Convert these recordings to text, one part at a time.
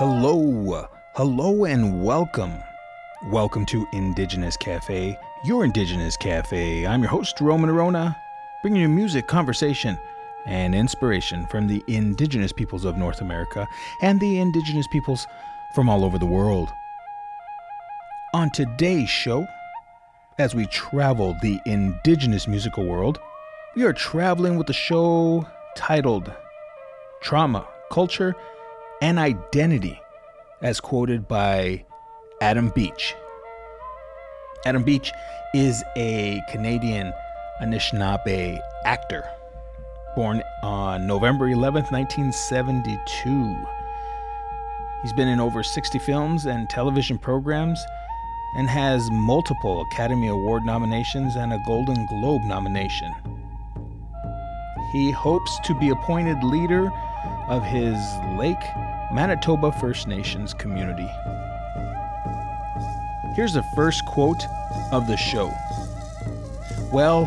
Hello, hello, and welcome. Welcome to Indigenous Cafe, your Indigenous Cafe. I'm your host, Roman Orona, bringing you music, conversation, and inspiration from the indigenous peoples of North America and the indigenous peoples from all over the world. On today's show, as we travel the indigenous musical world, we are traveling with a show titled Trauma, Culture, and identity, as quoted by Adam Beach. Adam Beach is a Canadian Anishinaabe actor born on November 11th, 1972. He's been in over 60 films and television programs and has multiple Academy Award nominations and a Golden Globe nomination. He hopes to be appointed leader of his Lake Manitoba First Nations community. Here's the first quote of the show. Well,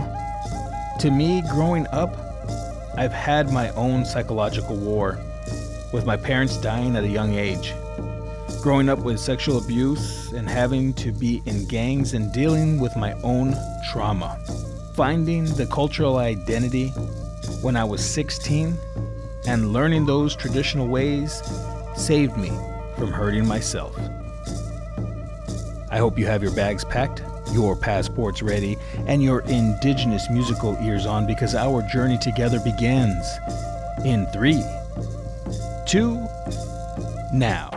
to me, growing up, I've had my own psychological war, with my parents dying at a young age. Growing up with sexual abuse and having to be in gangs and dealing with my own trauma. Finding the cultural identity when I was 16 and learning those traditional ways saved me from hurting myself. I hope you have your bags packed, your passports ready, and your indigenous musical ears on because our journey together begins in three, two, now.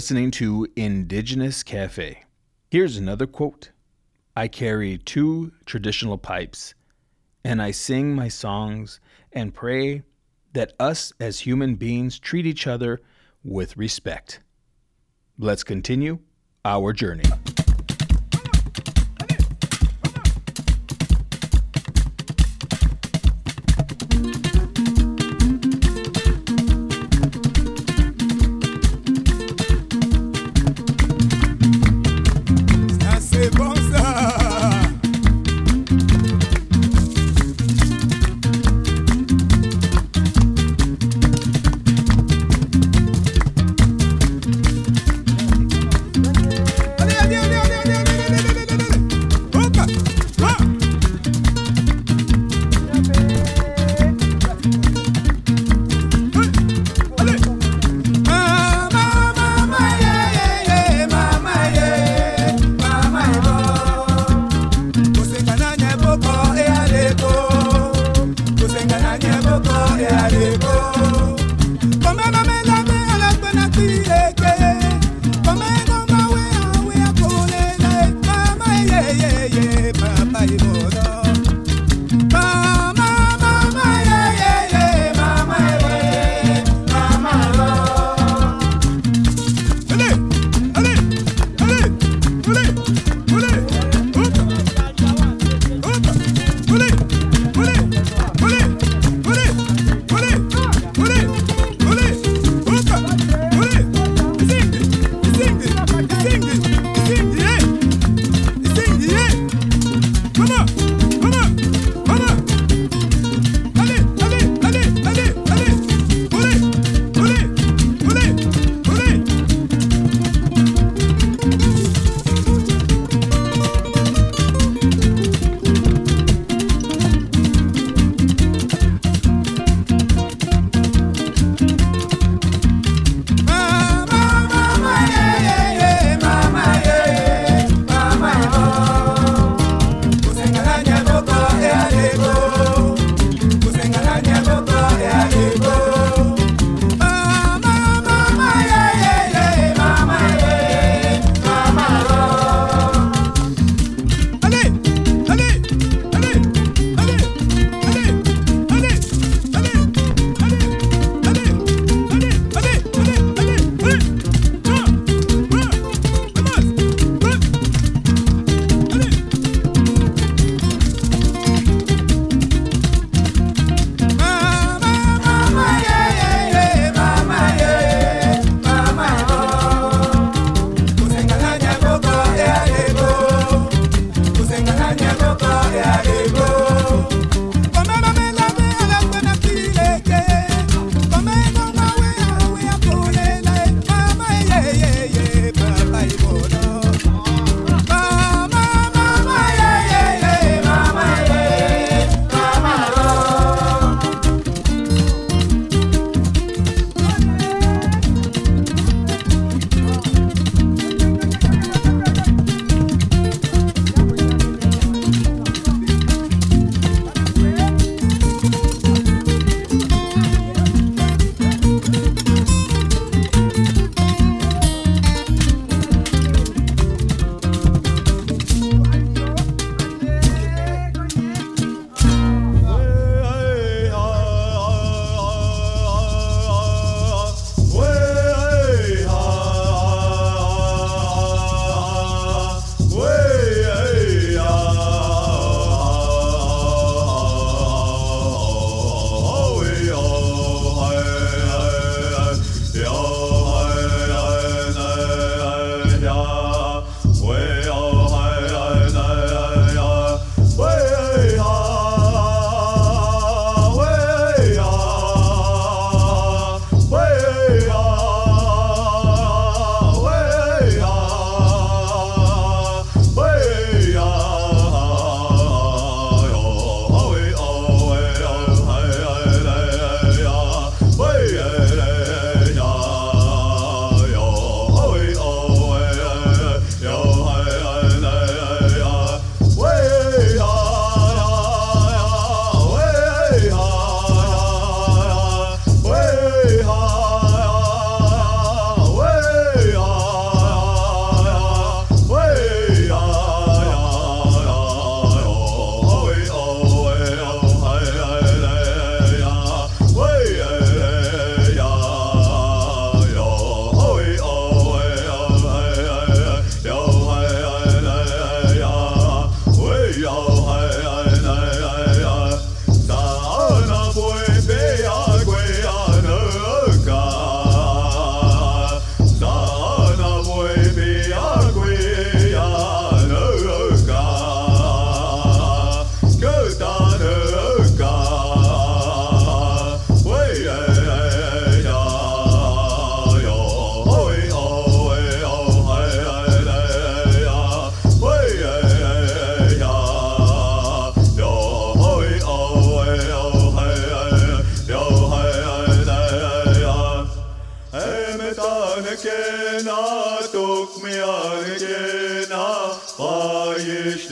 Listening to Indigenous Cafe. Here's another quote I carry two traditional pipes, and I sing my songs and pray that us as human beings treat each other with respect. Let's continue our journey.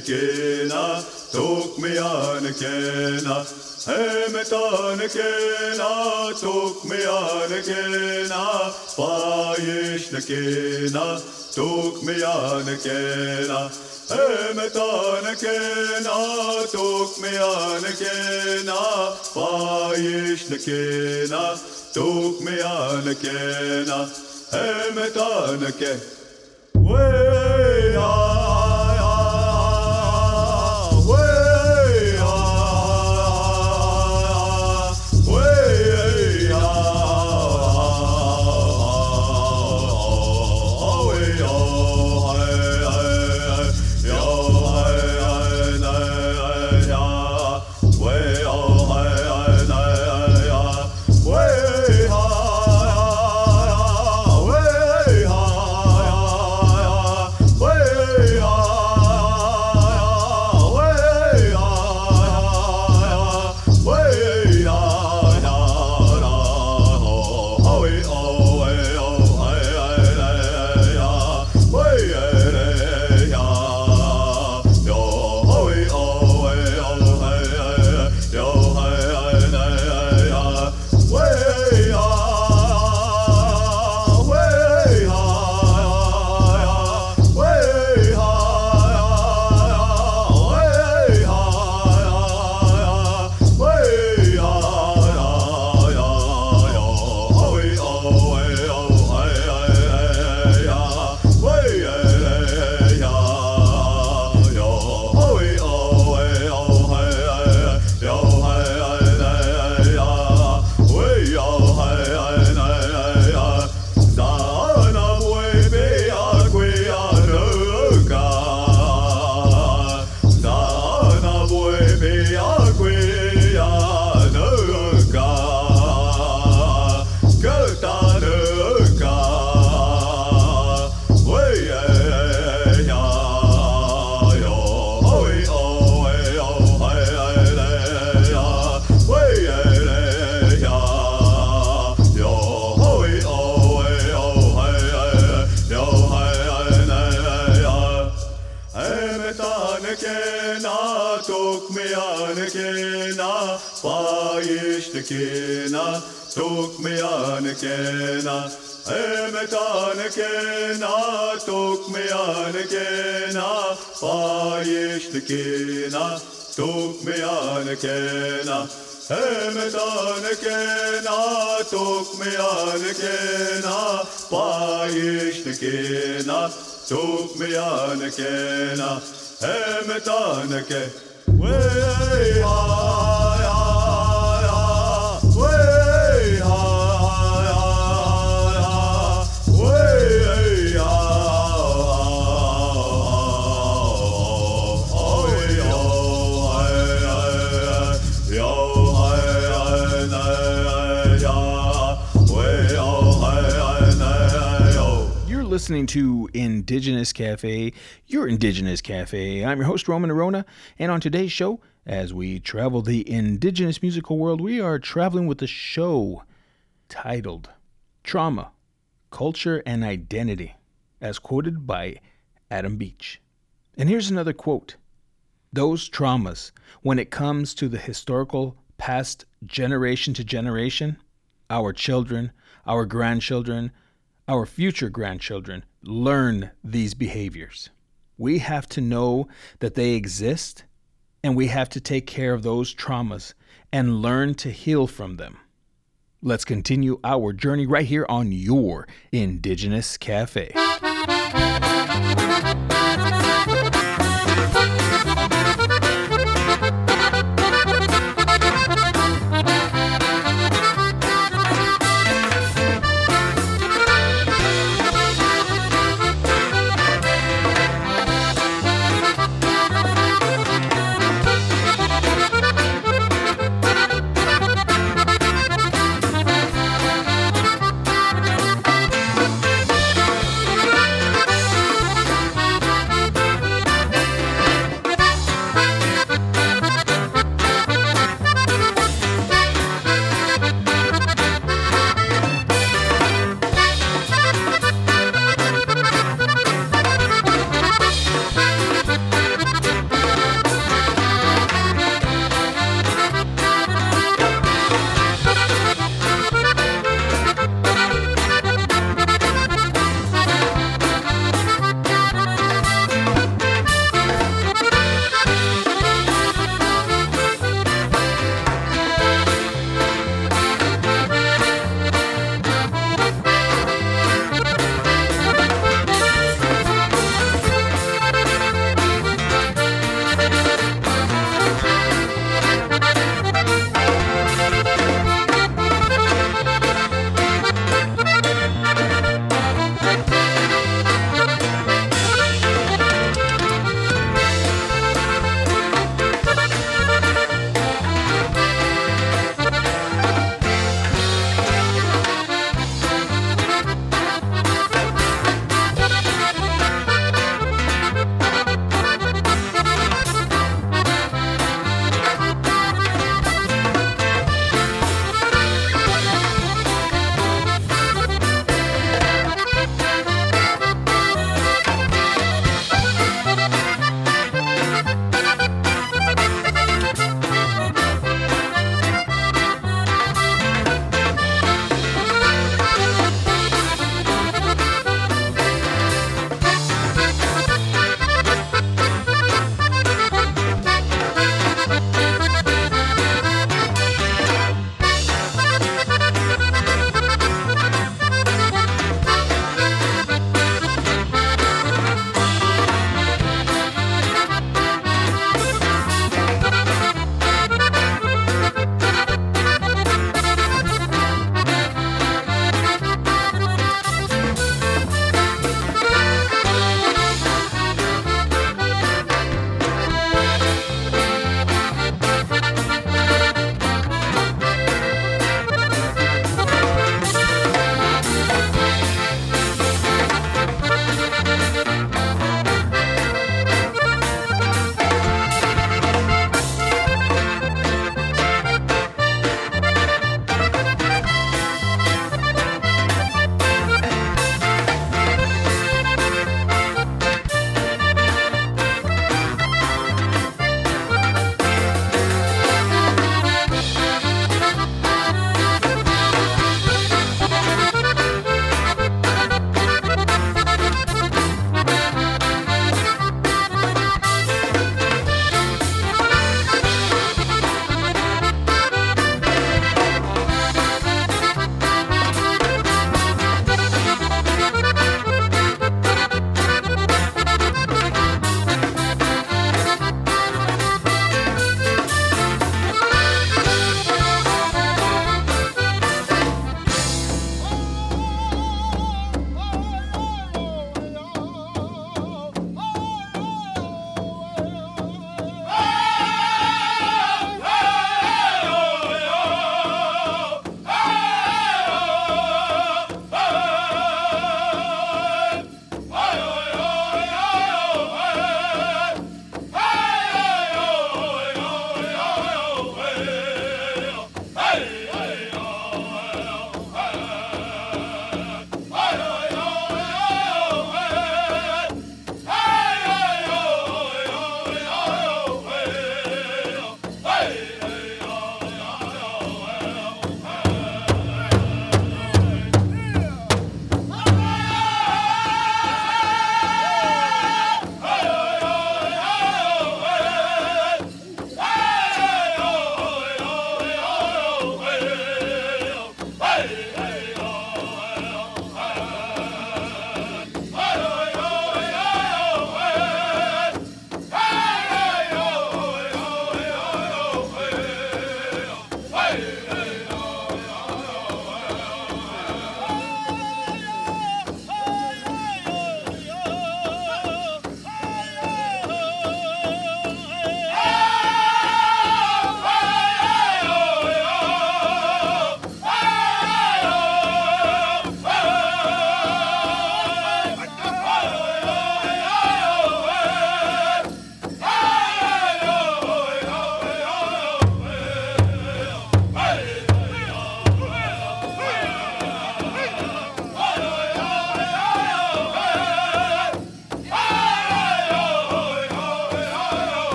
Kena, tok me an kena. Hemetan kena, tok me an kena, payish na kena, tok me an kena. Hemetan kena, tok me an kena, payish na kena, tok me an kena. Hemetan kena. Way an kena. Emet an kena. Listening to Indigenous Cafe, your Indigenous Cafe. I'm your host, Roman Orona, and on today's show, as we travel the Indigenous musical world, we are traveling with a show titled Trauma, Culture, and Identity, as quoted by Adam Beach. And here's another quote Those traumas, when it comes to the historical past generation to generation, our children, our grandchildren, our future grandchildren learn these behaviors. We have to know that they exist and we have to take care of those traumas and learn to heal from them. Let's continue our journey right here on your Indigenous Cafe.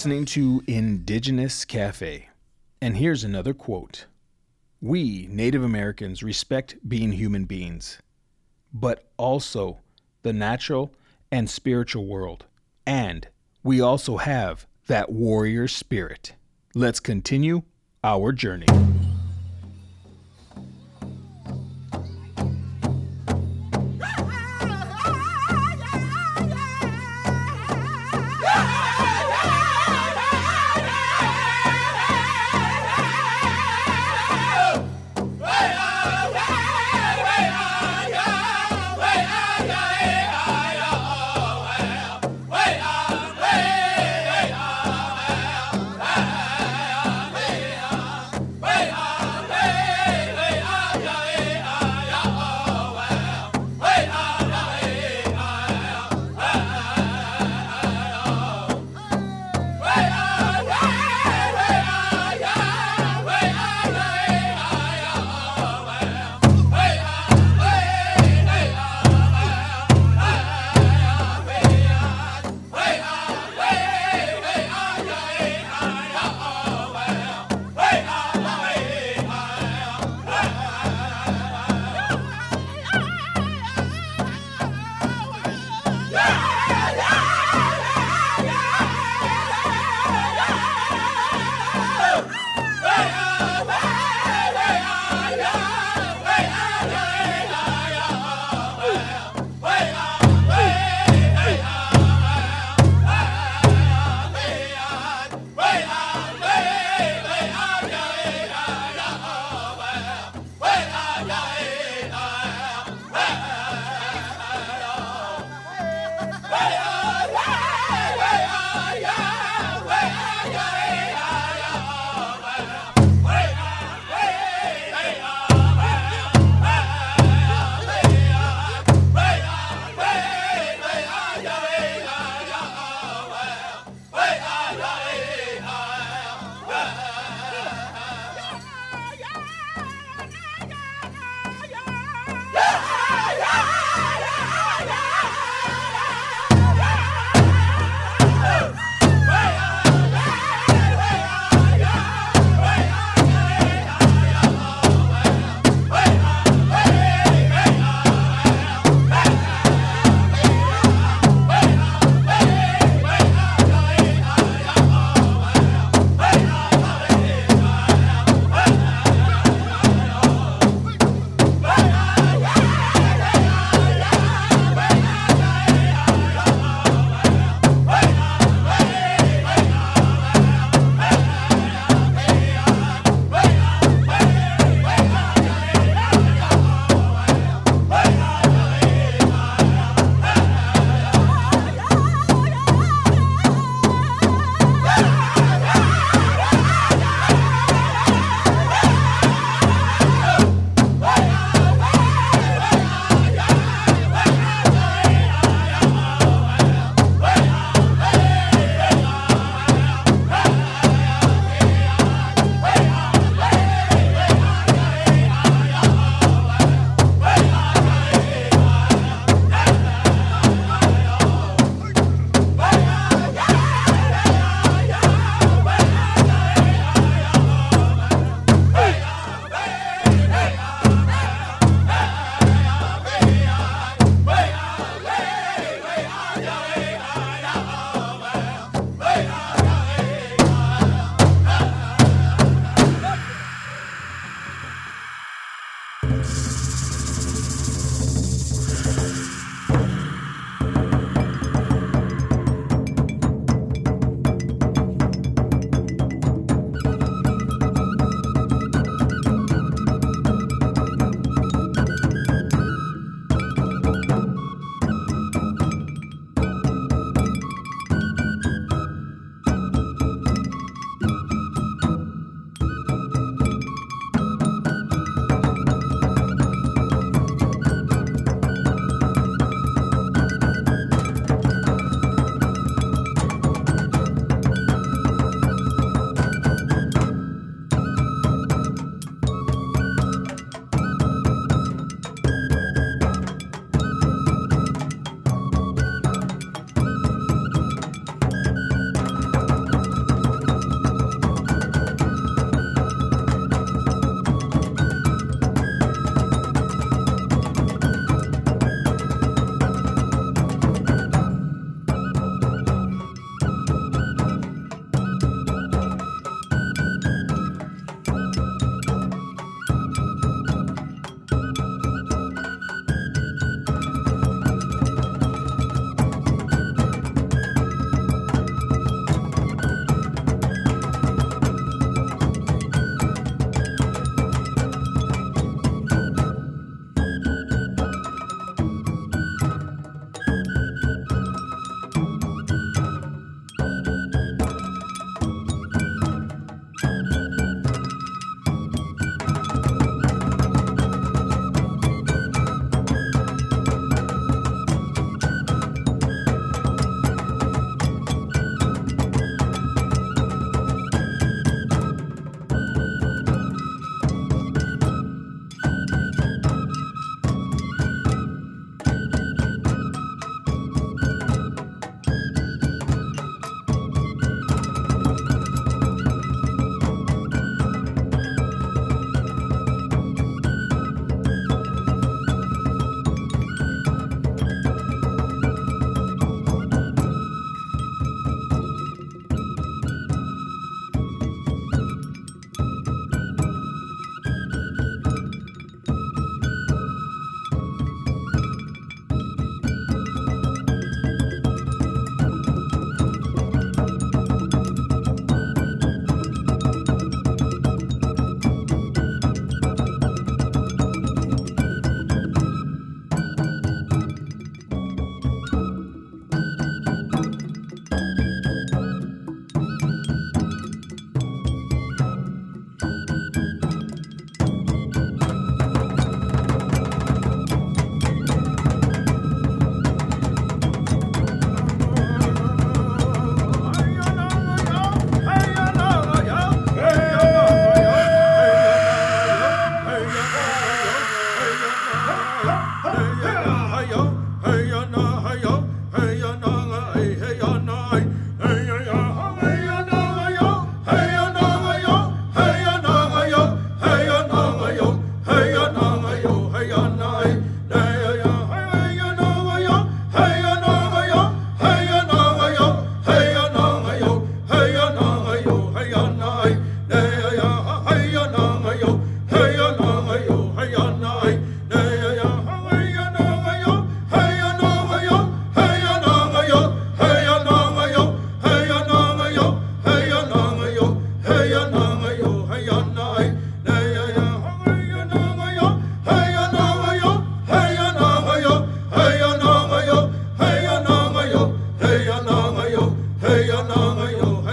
Listening to Indigenous Cafe. And here's another quote We, Native Americans, respect being human beings, but also the natural and spiritual world. And we also have that warrior spirit. Let's continue our journey.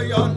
You're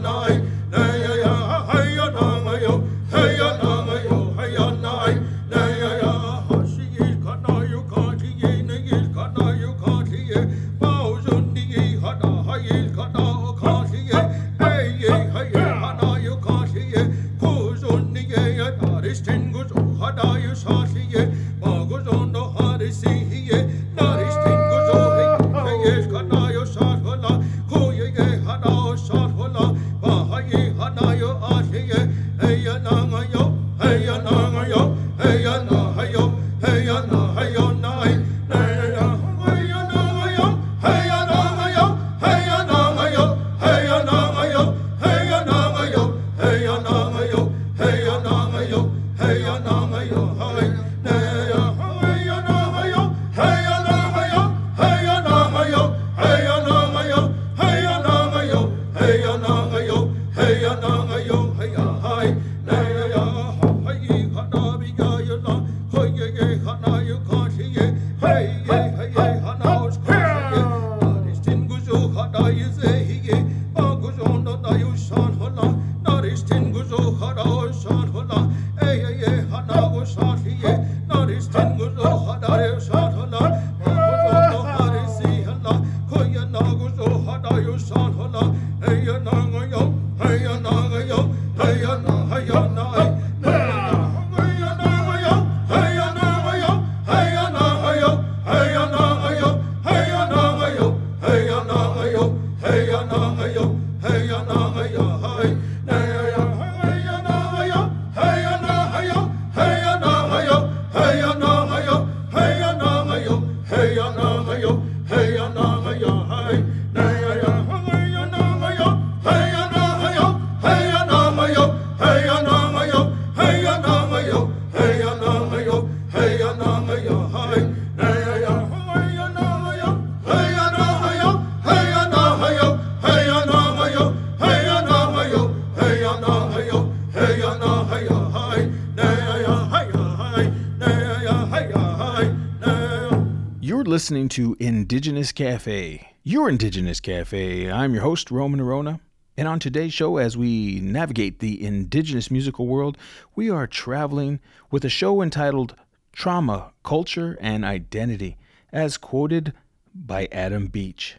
listening to Indigenous Cafe, your Indigenous Cafe. I'm your host, Roman Orona. And on today's show, as we navigate the Indigenous musical world, we are traveling with a show entitled Trauma, Culture, and Identity, as quoted by Adam Beach.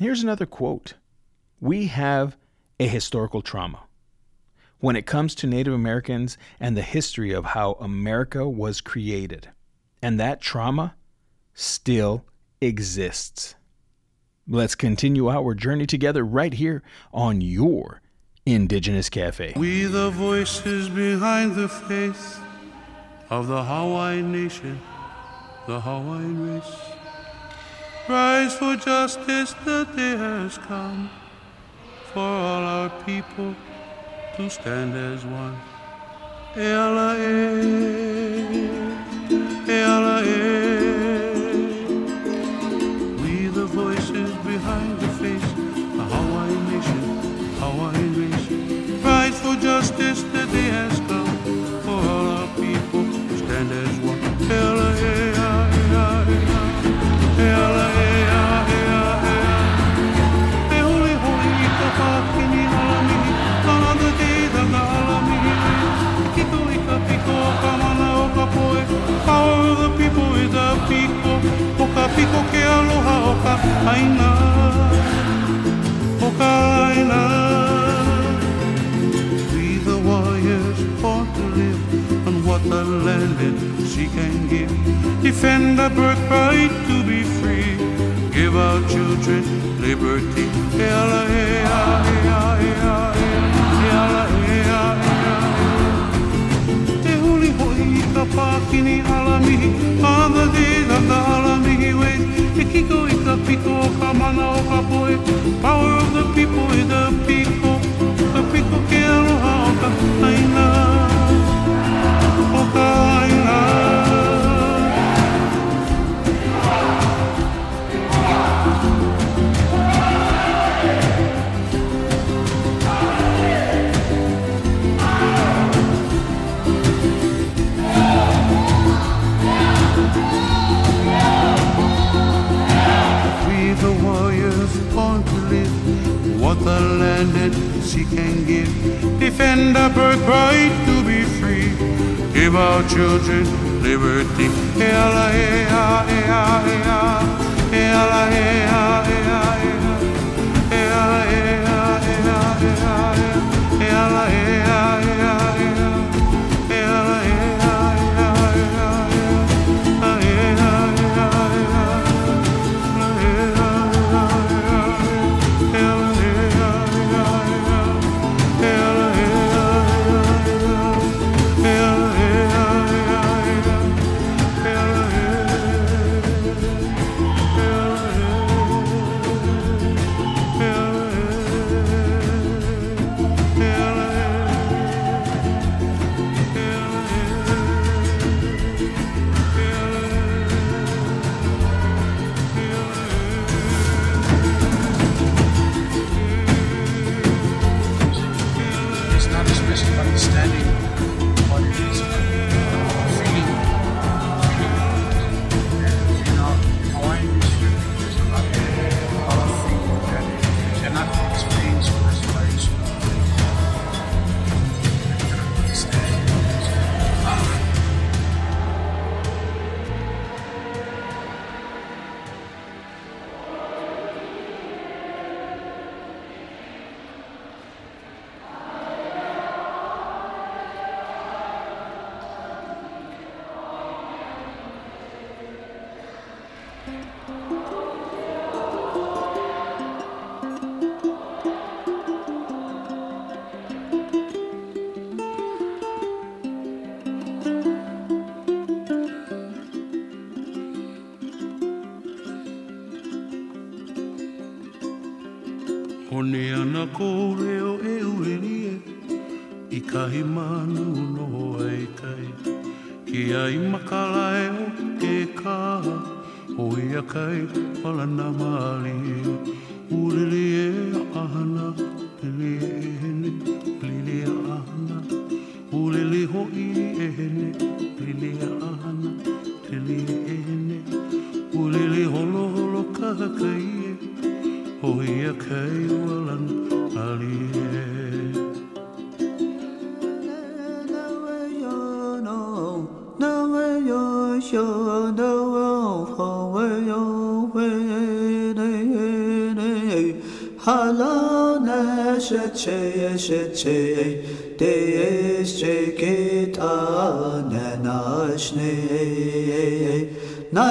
Here's another quote We have a historical trauma. When it comes to Native Americans and the history of how America was created, and that trauma still exists. Let's continue our journey together right here on your Indigenous Cafe. We the voices behind the faith of the Hawaiian nation, the Hawaiian race. Rise for justice, the day has come for all our people to stand as one. Ela e, ela e. piko ke aloha o ka aina, Oka, mana, oka, pui, power the land that she can give. Defend our birthright to be free. Give our children liberty. Hey, Allah, hey, ah, hey, ah, hey. Hey, Allah, hey, hey, hey.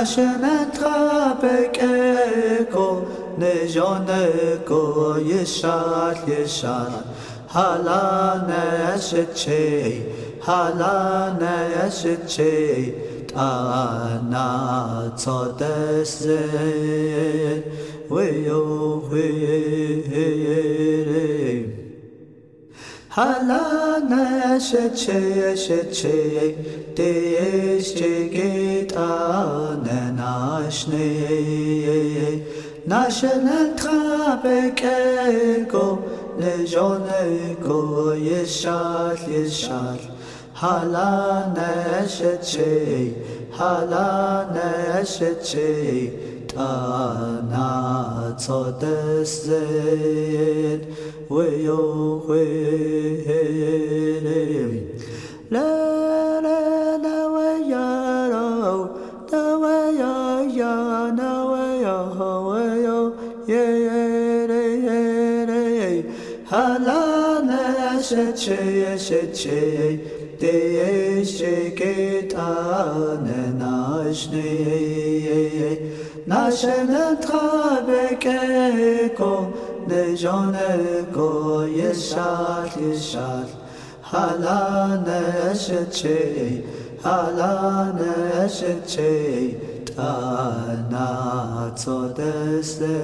چشم ترپک کو نجان کو یه شاد یه شاد حالا نشد چی حالا نشد چی تانا تا دست ویو ویو Hala na she che she che te es che get a na na shne na she na tra ke ko le jo ne ko ye sha Hala na she che hala na she che טענת צודס זית ויוכלים. שצ'י דאי שקט ענן אשני Nashenathabekeko Nejoneko Yeshat Yeshat Halane Sheche Halane Sheche Tana Tzodesen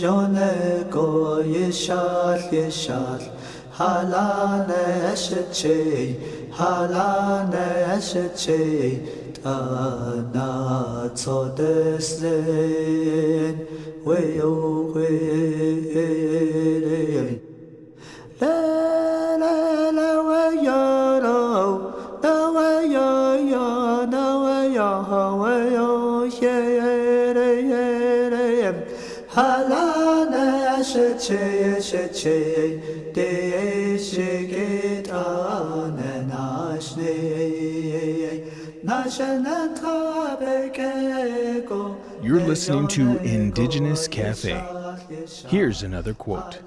jo ne ko ye sha ye sha halane sheche halane sheche tana tsodese yo hwe halane sheche ana tsoteslen weyo weyo la la la weyo la weyo yo la weyo weyo yere yere halana sheche sheche de shigit ananash ne You're listening to Indigenous Cafe. Here's another quote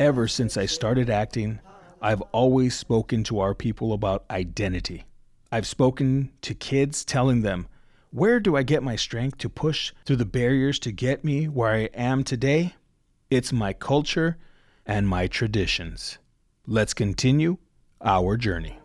Ever since I started acting, I've always spoken to our people about identity. I've spoken to kids telling them, where do I get my strength to push through the barriers to get me where I am today? It's my culture and my traditions. Let's continue our journey.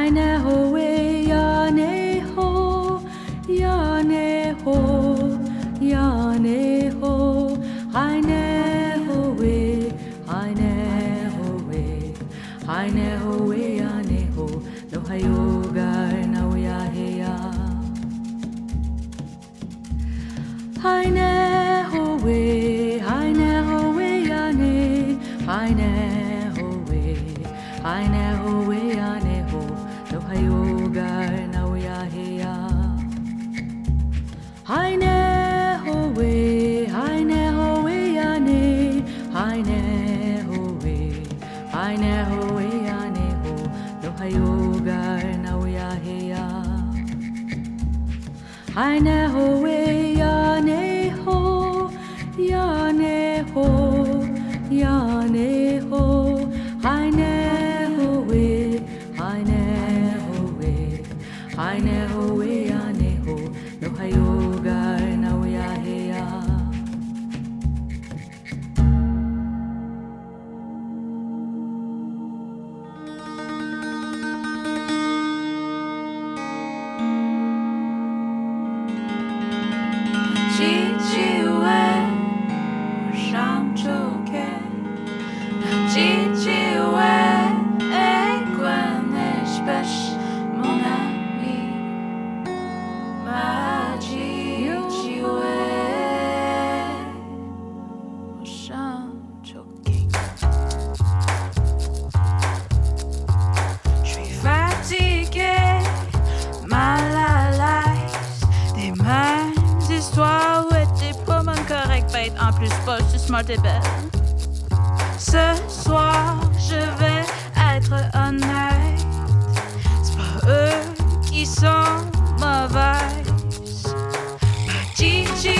Haine howe yane plus je suis smart et belle. Ce soir, je vais être honnête, c'est pas eux qui sont mauvaises. Gigi,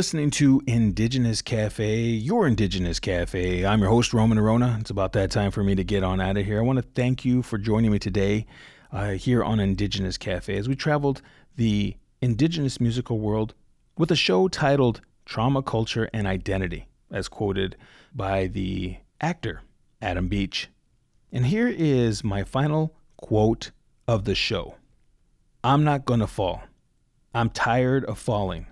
listening to Indigenous Cafe, your Indigenous Cafe. I'm your host, Roman Orona. It's about that time for me to get on out of here. I want to thank you for joining me today uh, here on Indigenous Cafe as we traveled the Indigenous musical world with a show titled Trauma, Culture, and Identity, as quoted by the actor Adam Beach. And here is my final quote of the show I'm not going to fall. I'm tired of falling.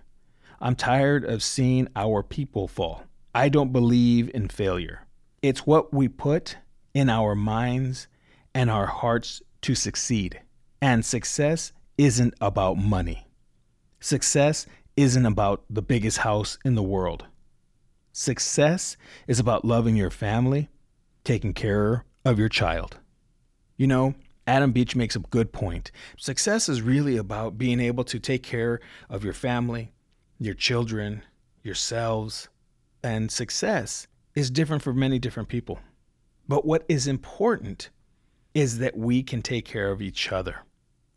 I'm tired of seeing our people fall. I don't believe in failure. It's what we put in our minds and our hearts to succeed. And success isn't about money. Success isn't about the biggest house in the world. Success is about loving your family, taking care of your child. You know, Adam Beach makes a good point. Success is really about being able to take care of your family, your children, yourselves, and success is different for many different people. But what is important is that we can take care of each other.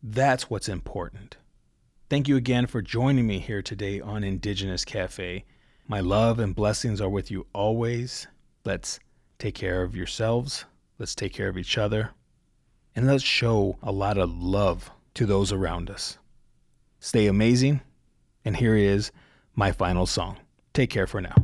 That's what's important. Thank you again for joining me here today on Indigenous Cafe. My love and blessings are with you always. Let's take care of yourselves. Let's take care of each other. And let's show a lot of love to those around us. Stay amazing. And here is my final song. Take care for now.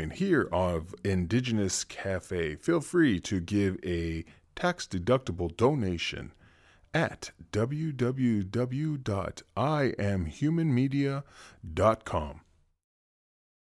segment here of Indigenous Cafe, feel free to give a tax deductible donation at www.iamhumanmedia.com.